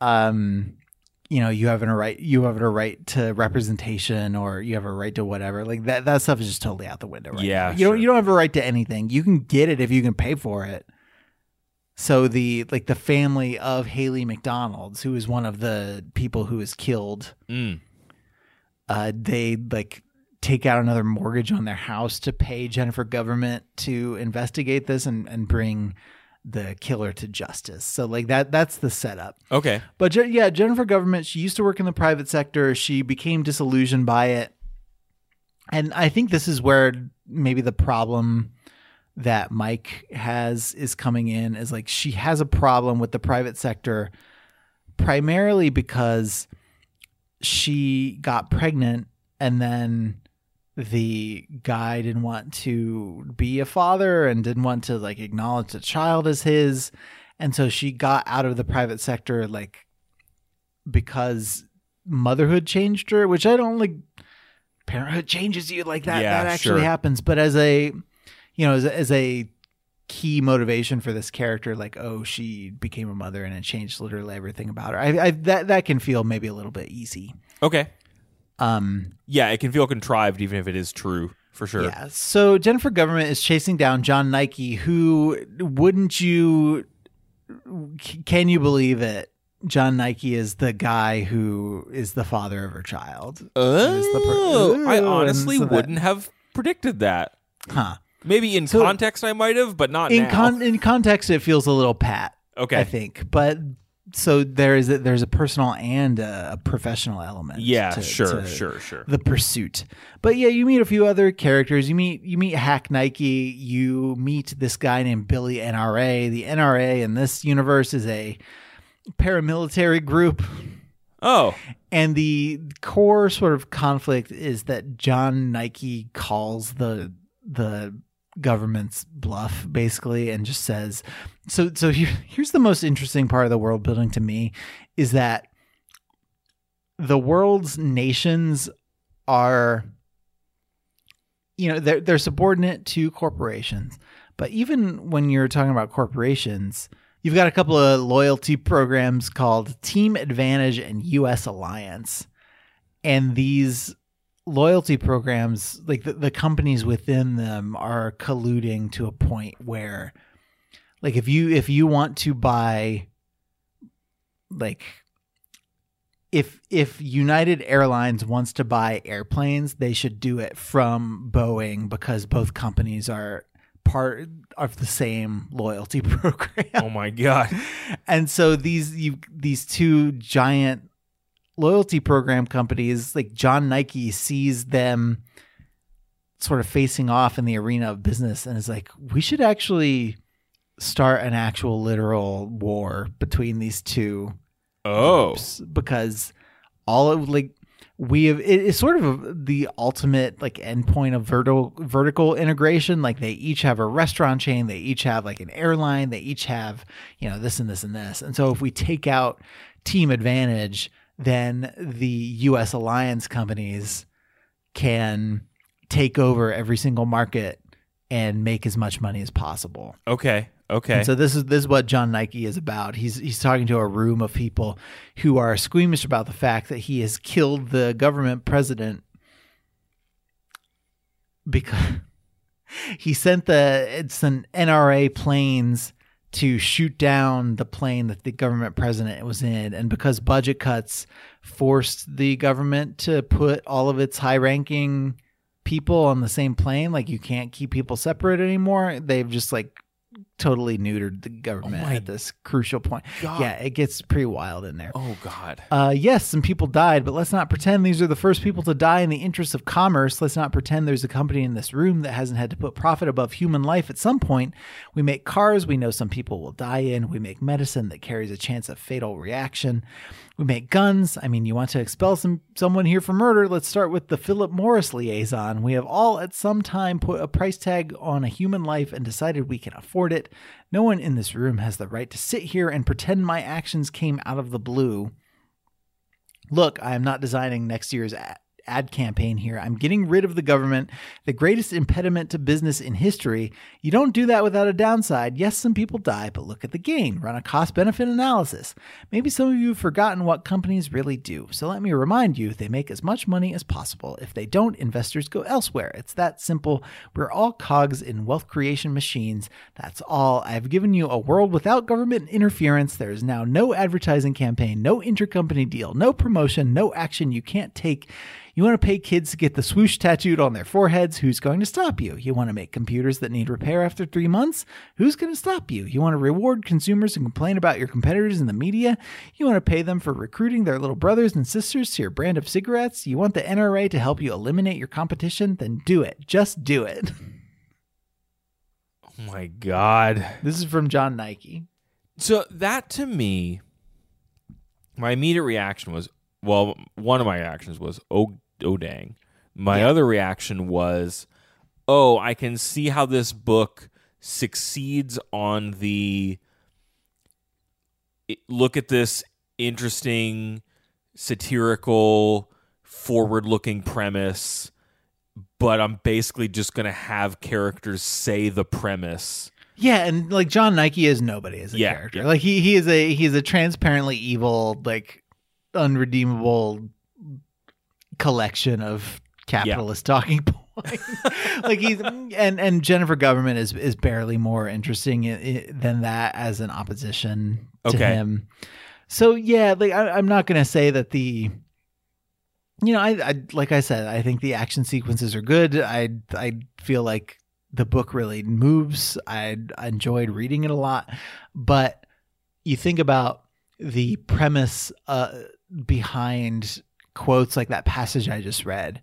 um you know you have a right you have a right to representation or you have a right to whatever like that that stuff is just totally out the window right Yeah, now. you sure. don't you don't have a right to anything you can get it if you can pay for it so the like the family of Hayley McDonald's who is one of the people who was killed Mm. Uh, they like take out another mortgage on their house to pay Jennifer government to investigate this and, and bring the killer to justice. So like that that's the setup. Okay. But Je- yeah, Jennifer government, she used to work in the private sector. She became disillusioned by it. And I think this is where maybe the problem that Mike has is coming in is like she has a problem with the private sector primarily because she got pregnant and then the guy didn't want to be a father and didn't want to like acknowledge the child as his. And so she got out of the private sector like because motherhood changed her which i don't like parenthood changes you like that. Yeah, that actually sure. happens. But as a you know as, a- as a key motivation for this character like oh she became a mother and it changed literally everything about her i, I that that can feel maybe a little bit easy Okay. um Yeah, it can feel contrived even if it is true, for sure. Yeah. So Jennifer Government is chasing down John Nike, who wouldn't you? Can you believe it? John Nike is the guy who is the father of her child. Is the per- Oh, I honestly so wouldn't have predicted that. Huh. Maybe in So- context I might have, but not In now. con in context, it feels a little pat. okay. I think, but so there is a, there's a personal and a, professional element. Yeah, to- sure, to sure, sure. The pursuit, but yeah, you meet a few other characters. You meet you meet Hack Nike. You meet this guy named Billy NRA. The NRA in this universe is a paramilitary group. Oh, And the core sort of conflict is that John Nike calls the the government's bluff basically and just says so so here, here's the most interesting part of the world building to me is that the world's nations are you know they're they're subordinate to corporations. But even when you're talking about corporations you've got a couple of loyalty programs called team advantage and us alliance. And these loyalty programs like the, the companies within them are colluding to a point where like if you if you want to buy like if if United Airlines wants to buy airplanes, they should do it from Boeing because both companies are part of the same loyalty program. oh my god. and so these you these two giant loyalty program companies like John Nike sees them sort of facing off in the arena of business and is like we should actually start an actual literal war between these two Oh, because all of like we have it is sort of the ultimate like endpoint of vertical vertical integration. Like they each have a restaurant chain. They each have like an airline. They each have you know this and this and this. And so if we take out team advantage then the US alliance companies can take over every single market and make as much money as possible okay, okay. and so this is this is what John Nike is about. He's he's talking to a room of people who are squeamish about the fact that he has killed the government president because he sent the it's an NRA planes to shoot down the plane that the government president was in. And because budget cuts forced the government to put all of its high ranking people on the same plane like you can't keep people separate anymore. They've just like totally neutered the government Oh at this crucial point God. yeah it gets pretty wild in there oh god. uh, yes, some people died, but let's not pretend these are the first people to die in the interest of commerce. Let's not pretend there's a company in this room that hasn't had to put profit above human life at some point. We make cars we know some people will die in. We make medicine that carries a chance of fatal reaction. We make guns. I mean, you want to expel some someone here for murder? Let's start with the Philip Morris liaison. We have all at some time put a price tag on a human life and decided we can afford it. No one in this room has the right to sit here and pretend my actions came out of the blue. Look, I am not designing next year's ad, campaign here. I'm getting rid of the government, the greatest impediment to business in history. You don't do that without a downside. Yes, some people die, but look at the gain. Run a cost benefit analysis. Maybe some of you have forgotten what companies really do. So let me remind you they make as much money as possible. If they don't, investors go elsewhere. It's that simple. We're all cogs in wealth creation machines. That's all. I've given you a world without government interference. There is now no advertising campaign, no intercompany deal, no promotion, no action you can't take. You want to pay kids to get the swoosh tattooed on their foreheads? Who's going to stop you? You want to make computers that need repair after three months? Who's going to stop you? You want to reward consumers and complain about your competitors in the media? You want to pay them for recruiting their little brothers and sisters to your brand of cigarettes? You want the NRA to help you eliminate your competition? Then do it. Just do it. Oh my god. This is from John Nike. So that to me, my immediate reaction was well, one of my reactions was oh oh dang. My Yeah. other reaction was oh, I can see how this book succeeds on the look at this interesting satirical forward-looking premise but I'm basically just going to have characters say the premise Yeah, and like John Nike is nobody as a Yeah, character. yeah. Like he he is a he's a transparently evil, like unredeemable collection of capitalist talking points. like he's and and Jennifer Government is is barely more interesting than that as an opposition to Okay. him. So yeah, like I, I'm not gonna say that the you know, I, I like I said, I think the action sequences are good. I I feel like the book really moves. I, I enjoyed reading it a lot, but you think about the premise uh, behind quotes like that passage I just read,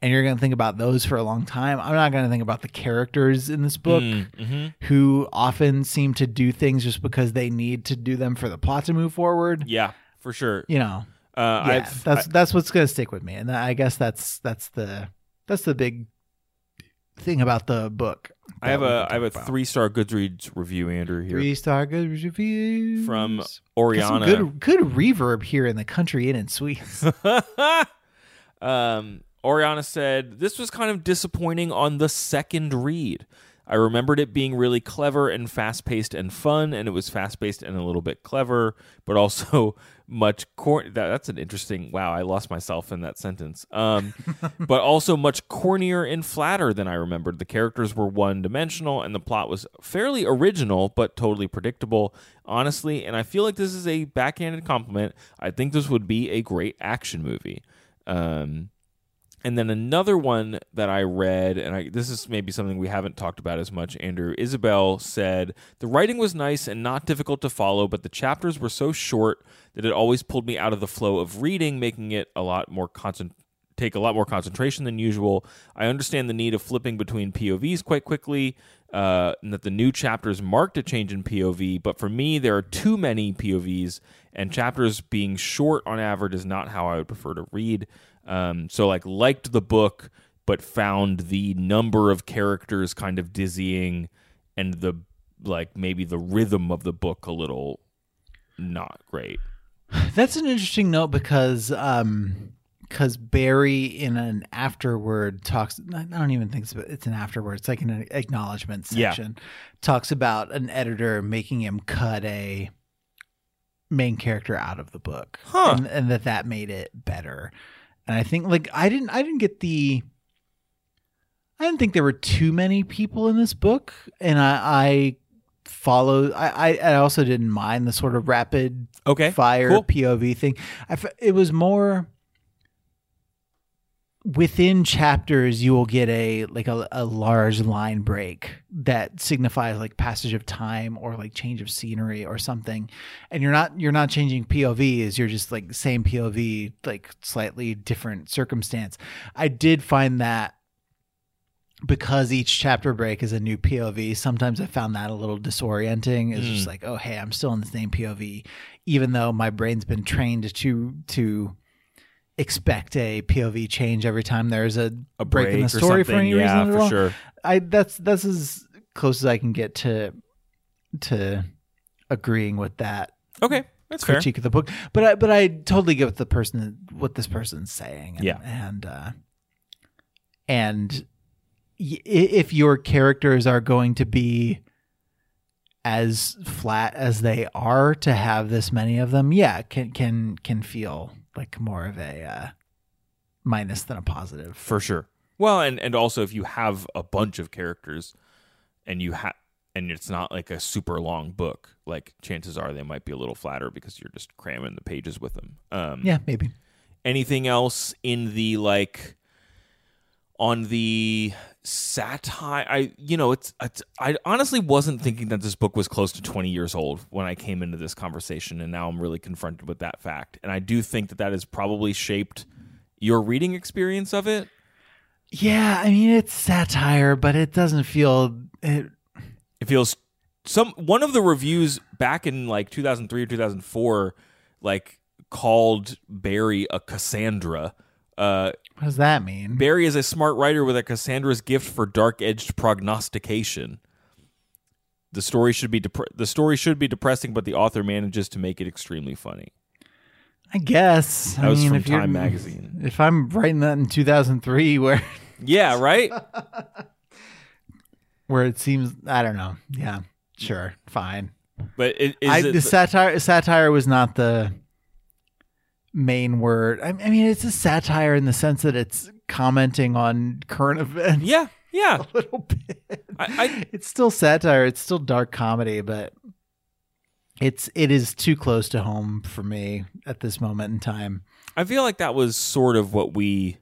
and you're going to think about those for a long time. I'm not going to think about the characters in this book Mm-hmm. who often seem to do things just because they need to do them for the plot to move forward. Yeah, for sure. You know, Uh, yeah, I've, that's that's what's going to stick with me, and I guess that's that's the that's the big thing about the book. I have a have a about. three star Goodreads review, Andrew here three star good reviews from Oriana. good good reverb here in the country inn in Suites. um, Oriana said, This was kind of disappointing on the second read. I remembered it being really clever and fast paced and fun, and it was fast paced and a little bit clever, but also much cor- that, That's an interesting. Wow, I lost myself in that sentence. Um, but also much cornier and flatter than I remembered. The characters were one dimensional, and the plot was fairly original, but totally predictable, honestly. And I feel like this is a backhanded compliment. I think this would be a great action movie. Um, and then another one that I read, and I, this is maybe something we haven't talked about as much, Andrew. Isabel said, The writing was nice and not difficult to follow, but the chapters were so short that it always pulled me out of the flow of reading, making it a lot more concent- take a lot more concentration than usual. I understand the need of flipping between POVs quite quickly, uh, and that the new chapters marked a change in POV, but for me, there are too many POVs, and chapters being short on average is not how I would prefer to read. Um, so like liked the book, but found the number of characters kind of dizzying, and the like maybe the rhythm of the book a little not great. That's an interesting note because um because Barry in an afterword talks I don't even think it's, it's an afterword it's like an acknowledgement Yeah. section talks about an editor making him cut a main character out of the book Huh. and, and that that made it better and I think like I didn't I didn't get the I didn't think there were too many people in this book and I I followed I I, also didn't mind the sort of rapid Okay, fire cool. POV thing. I it was more within chapters you will get a like a, a large line break that signifies like passage of time or like change of scenery or something. And you're not you're not changing povs you're just like same pov like slightly different circumstance. I did find that because each chapter break is a new POV, sometimes I found that a little disorienting. It's just mm. like, oh hey, I'm still in the same POV, even though my brain's been trained to to expect a POV change every time there's a, A break, break in the story for any Yeah, reason at for all. sure. I that's that's as close as I can get to to agreeing with that Okay, that's fair. critique of the book. But I but I totally get what the person what this person's saying. And, Yeah. and uh, and if your characters are going to be as flat as they are to have this many of them, yeah, can can can feel like more of a uh, minus than a positive. for sure. Well, and and also if you have a bunch of characters, and you have and it's not like a super long book, like chances are they might be a little flatter because you're just cramming the pages with them. Um, Yeah, maybe. anything else in the like on the satire. I you know it's, it's i honestly wasn't thinking that this book was close to 20 years old when i came into this conversation and now i'm really confronted with that fact. And i do think that that has probably shaped your reading experience of it. Yeah, I mean it's satire, but it doesn't feel it. it feels some one of the reviews back in like 2003 or 2004 like called barry a cassandra uh What does that mean? Barry is a smart writer with a Cassandra's gift for dark-edged prognostication. The story should be dep- the story should be depressing, but the author manages to make it extremely funny. I guess That I was mean, from if Time magazine. If I'm writing that in 2003, where Yeah, right. where it seems I don't know. Yeah, sure, fine. But it, is I, it the the- satire satire was not the main word. I, I mean, it's a satire in the sense that it's commenting on current events. yeah, yeah. a little bit. I- I- it's still satire. It's still dark comedy, but it's it is too close to home for me at this moment in time. I feel like that was sort of what we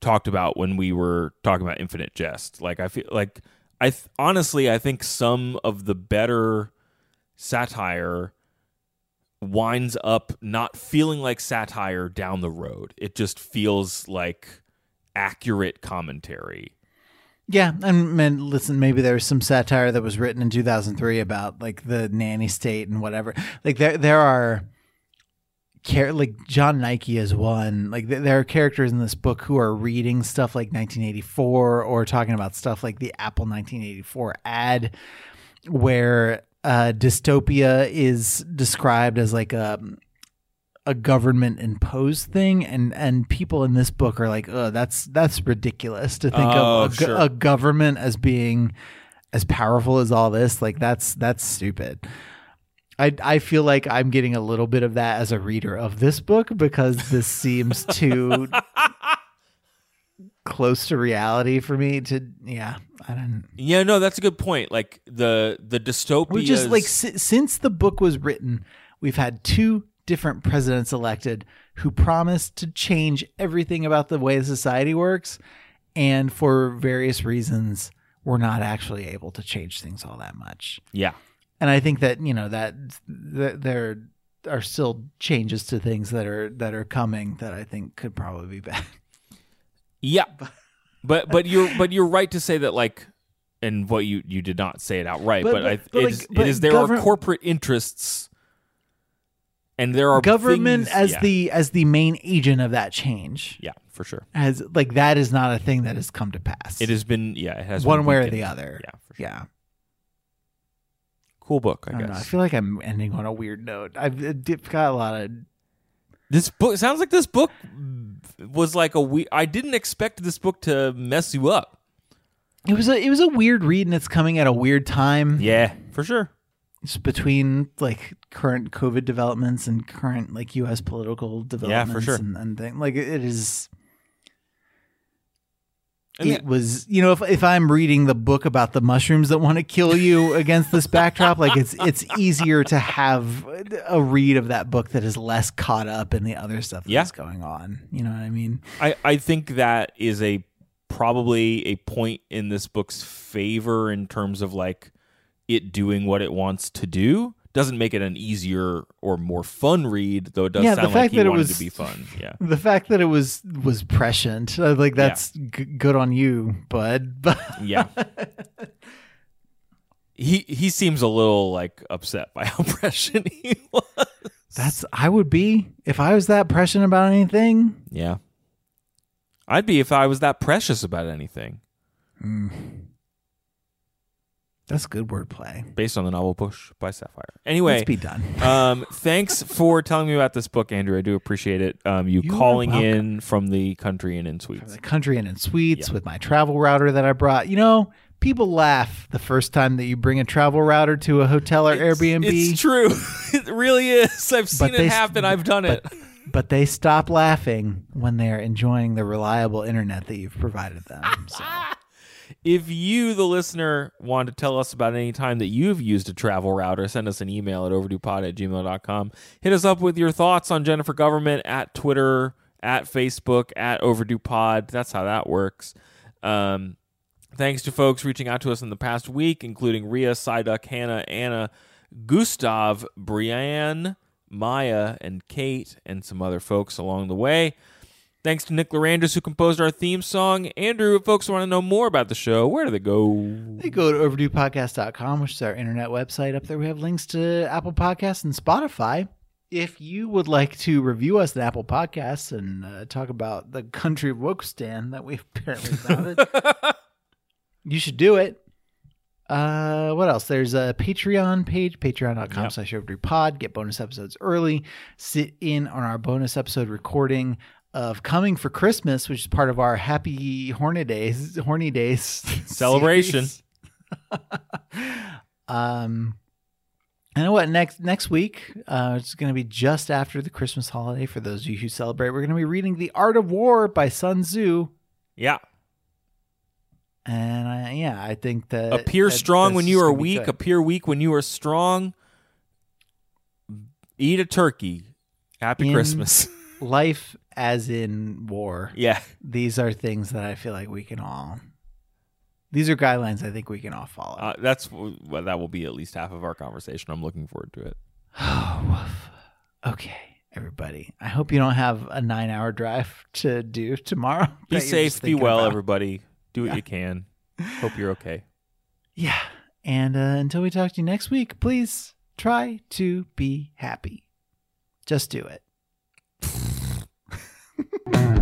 talked about when we were talking about Infinite Jest. Like I feel like I th- honestly I think some of the better satire winds up not feeling like satire down the road. It just feels like accurate commentary. Yeah, and listen, maybe there's some satire that was written in 2003 about like the nanny state and whatever. Like there, there are, char- like John Nike is one. Like th- there are characters in this book who are reading stuff like 1984 or talking about stuff like the Apple 1984 ad, where uh, dystopia is described as like a a government imposed thing and and people in this book are like oh that's that's ridiculous to think Oh, of a, sure. a government as being as powerful as all this like that's that's stupid I, I feel like I'm getting a little bit of that as a reader of this book because this seems too close to reality for me to yeah I don't Yeah, no, that's a good point. Like the the dystopia we just like si- since the book was written, we've had two different presidents elected who promised to change everything about the way society works, and for various reasons, we're not actually able to change things all that much. yeah. And I think that you know that, that there are still changes to things that are that are coming that I think could probably be bad. Yeah. But but you're but you're right to say that like and what you you did not say it outright, But- but, I, but- but, it, like, is, but it is there govern- are corporate interests and there are Government things- as yeah. the as the main agent of that change Yeah, for sure. has like that is not a thing that has come to pass. It has been yeah, it has one way or the other. Yeah, for sure. Yeah. Cool book, I, I, don't know. I feel like I'm ending on a weird note. I've uh, got a lot of. This book sounds like this book was like a we I didn't expect this book to mess you up. It was a it was a weird read, and it's coming at a weird time. Yeah, for sure. It's between like current COVID developments and current like U.S. political developments. Yeah, for sure. And, and thing. like it is. And it was you know if if I'm reading the book about the mushrooms that want to kill you against this backdrop, like it's it's easier to have a read of that book that is less caught up in the other stuff Yeah. that's going on. You know what I mean? I, I think that is a probably a point in this book's favor in terms of like it doing what it wants to do. Doesn't make it an easier or more fun read, though it does Yeah, the sound like he that it wanted was- to be fun. Yeah. The fact that it was was prescient, like that's g- good on you, bud. But Yeah. he he seems a little like upset by how prescient he was. that's I would be if I was that prescient about anything. Yeah. I'd be if I was that precious about anything. Mm. That's good wordplay. Based on the novel Push by Sapphire. Anyway, Let's be done. um, thanks for telling me about this book, Andrew. I do appreciate it. Um, you, You calling in from the country and in suites. the country and in suites Yeah. with my travel router that I brought. You know, people laugh the first time that you bring a travel router to a hotel or Airbnb, It's true. it really is. I've seen But it happen. I've done it. but they stop laughing when they're enjoying the reliable internet that you've provided them. So. If you, the listener, want to tell us about any time that you've used a travel router, send us an email at overduepod at gmail.com. Hit us up with your thoughts on Jennifer Government at Twitter, at Facebook, at overduepod. That's how that works. Um, thanks to folks reaching out to us in the past week, including Ria, Psyduck, Hannah, Anna, Gustav, Brianne, Maya, and Kate, and some other folks along the way. Thanks to Nick Lerangis, who composed our theme song. Andrew, if folks want to know more about the show, where do they go? They go to overduepodcast.com, which is our internet website. Up there, we have links to Apple Podcasts and Spotify. If you would like to review us at Apple Podcasts and uh, talk about the country of Wokestan that we've apparently founded, you should do it. Uh, what else? There's a Patreon page, patreon.com Yep. slash overduepod. Get bonus episodes early. Sit in on our bonus episode recording of Coming for Christmas, which is part of our Happy Horny Days, Horny Days Celebration. um, and what next next week? Uh, it's going to be just after the Christmas holiday. For those of you who celebrate, we're going to be reading "The Art of War" by Sun Tzu. Yeah. And I, yeah, I think that Appear that- strong when you are weak. Appear weak when you are strong. Eat a turkey. Happy In- Christmas. Life as in war. yeah. These are things that I feel like we can all. These are guidelines I think we can all follow. Uh, that's well, that will be at least half of our conversation. I'm looking forward to it. Oh, woof. Okay, everybody. I hope you don't have a nine hour drive to do tomorrow. Be safe, be well, about. everybody. Do what Yeah. you can. Hope you're okay. Yeah. And uh, until we talk to you next week, please try to be happy. Just do it. Mm-hmm.